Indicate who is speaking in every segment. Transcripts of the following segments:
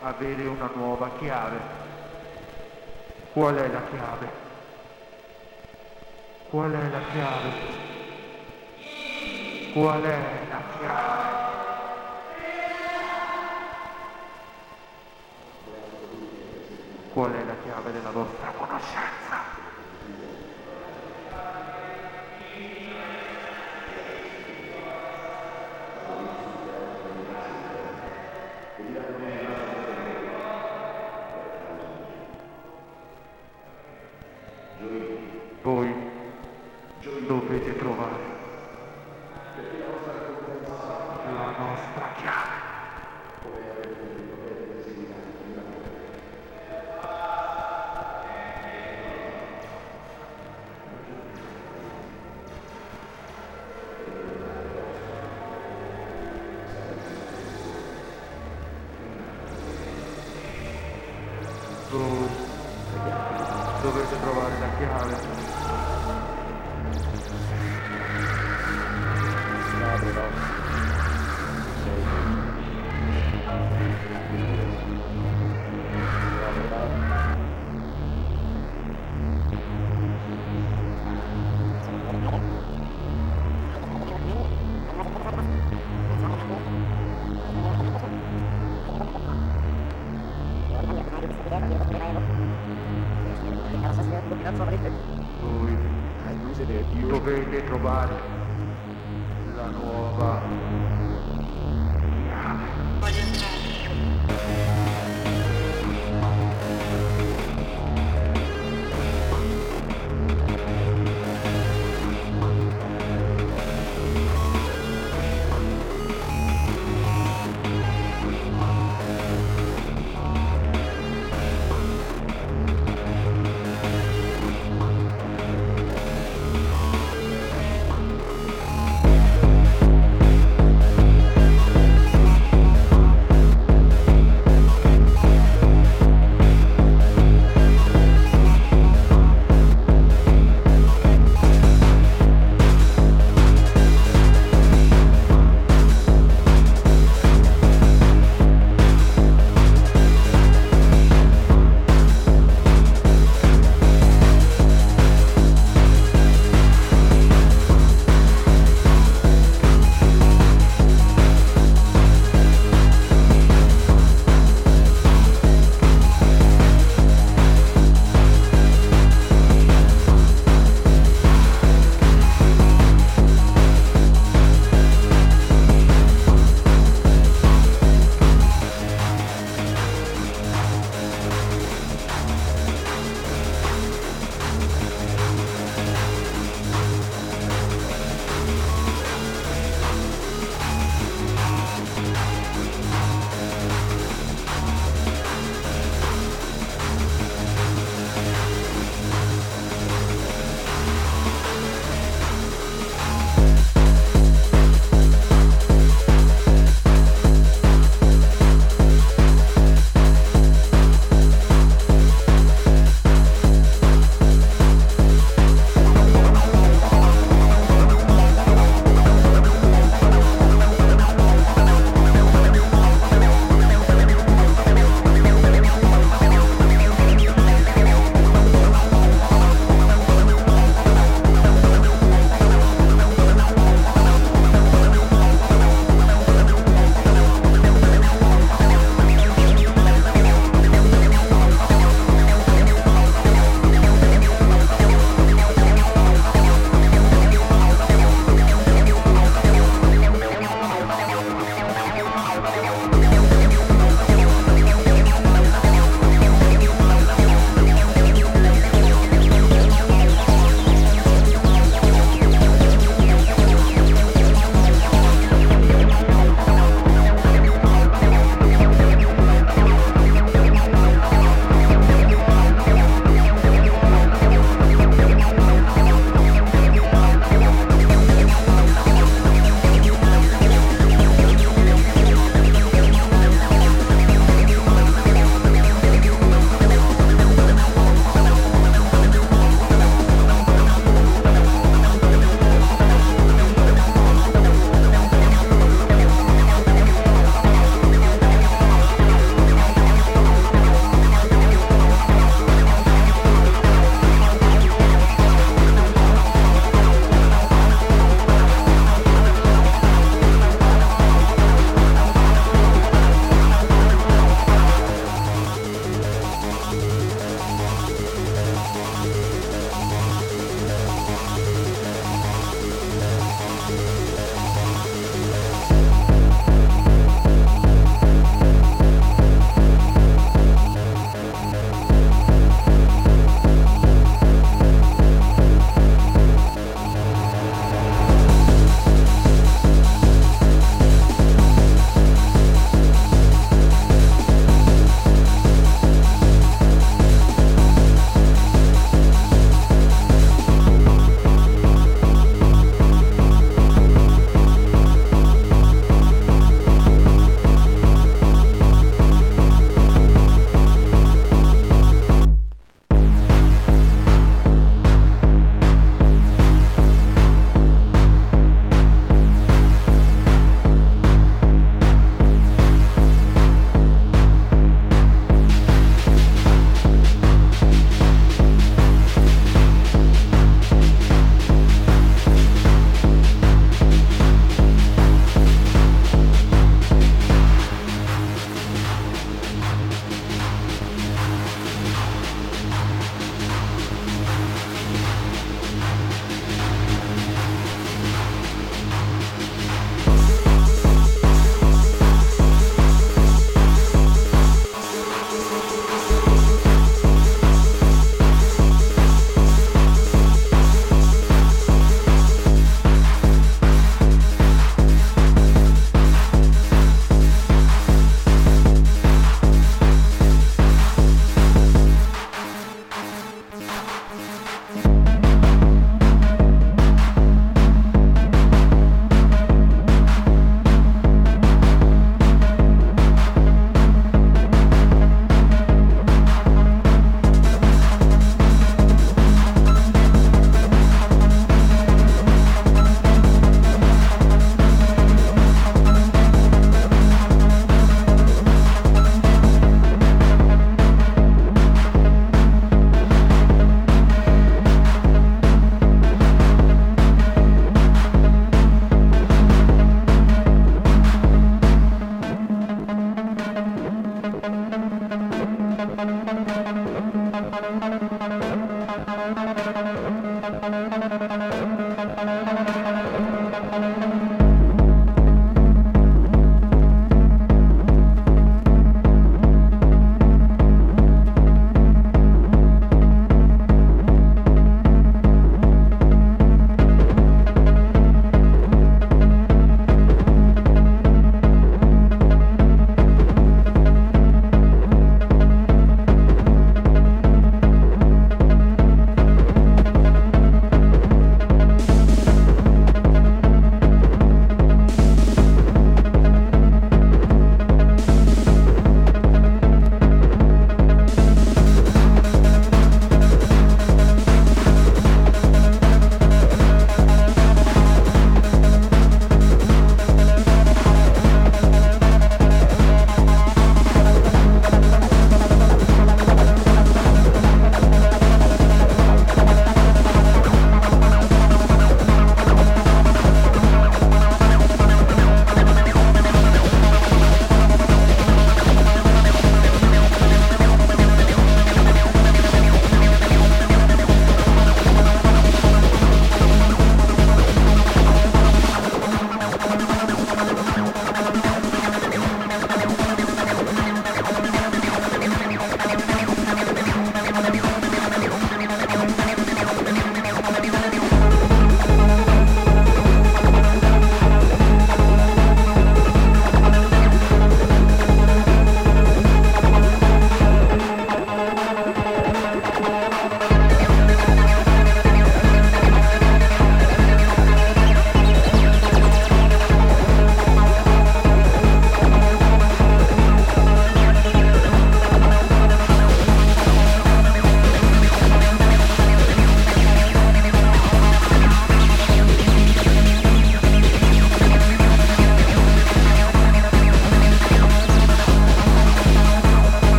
Speaker 1: avere una nuova chiave. Qual è la chiave? Qual è la chiave? Qual è la chiave? Qual è la chiave della vostra conoscenza?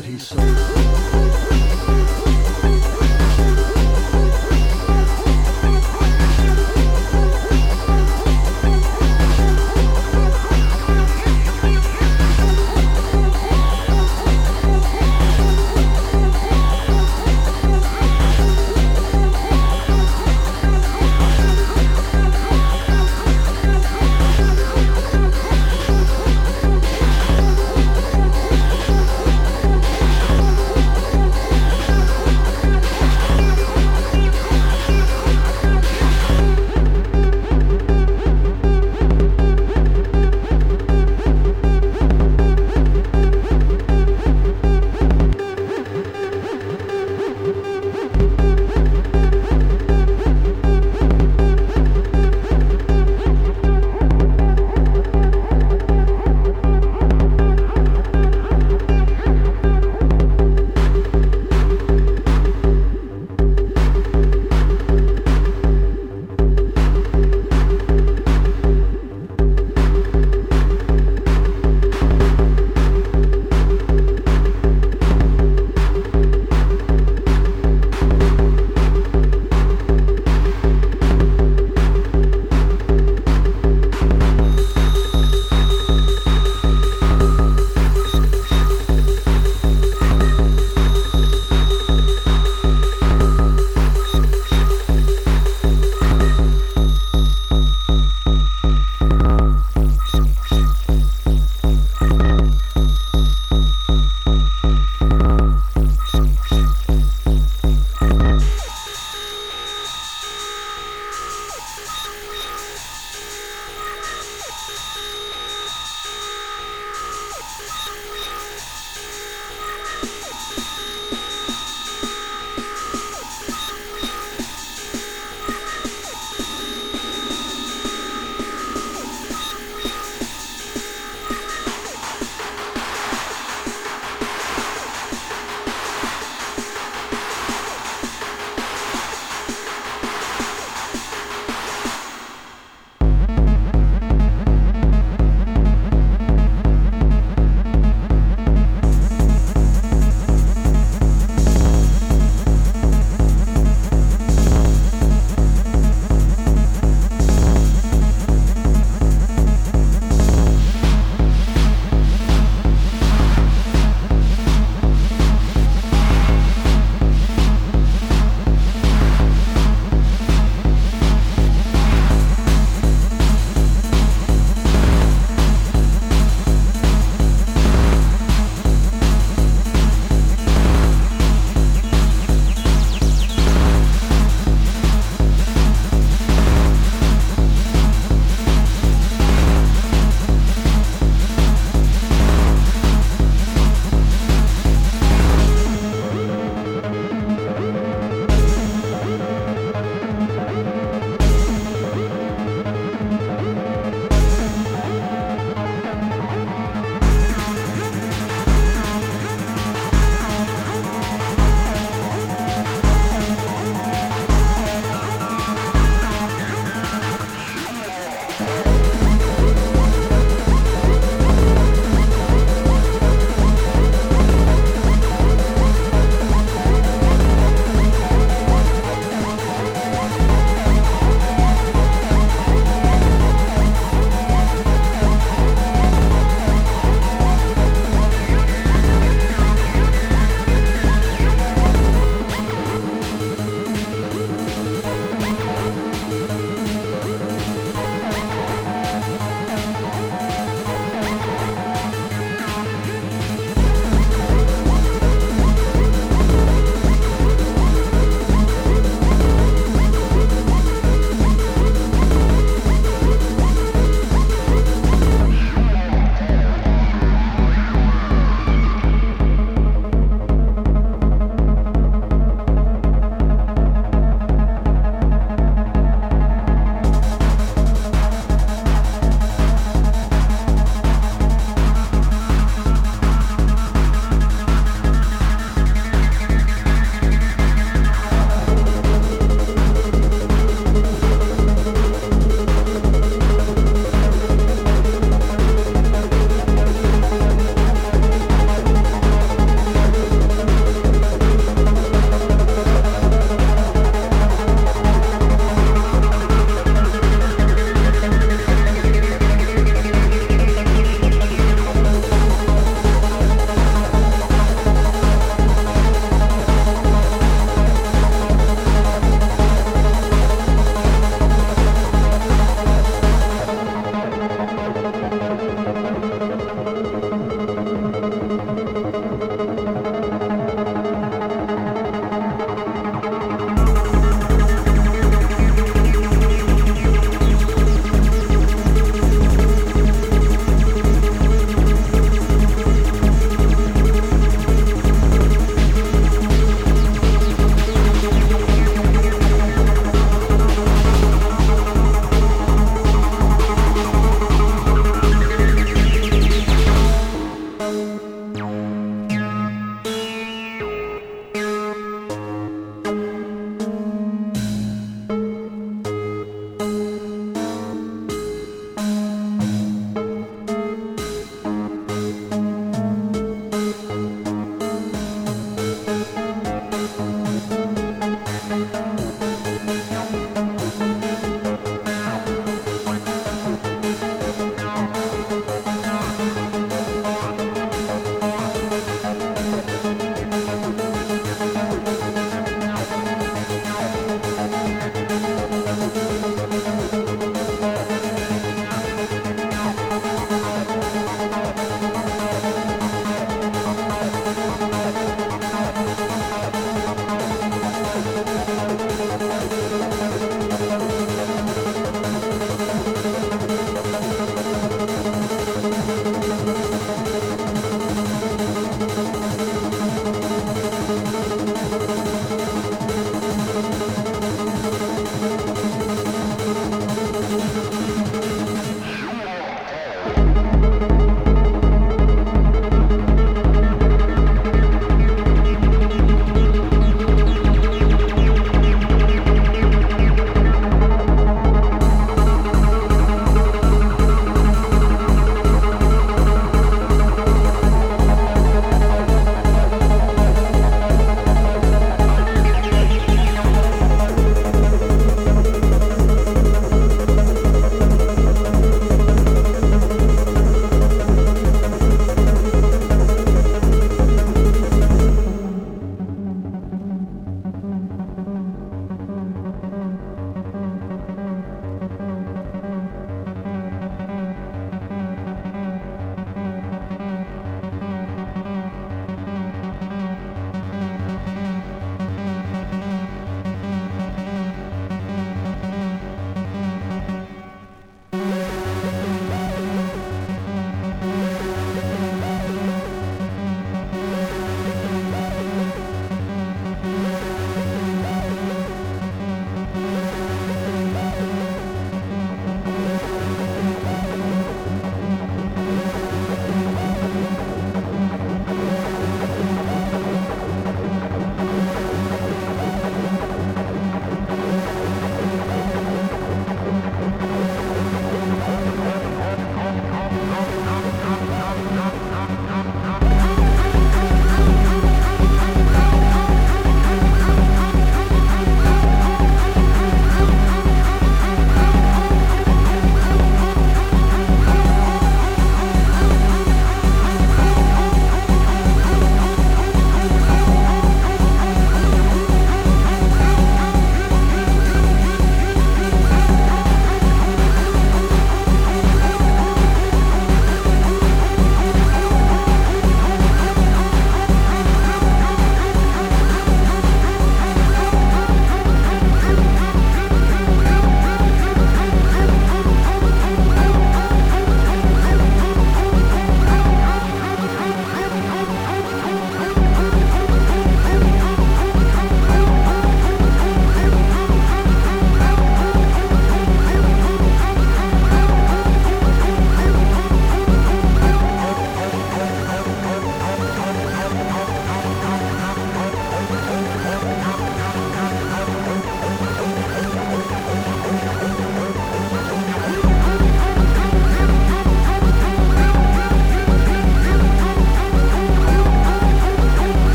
Speaker 2: That he saw.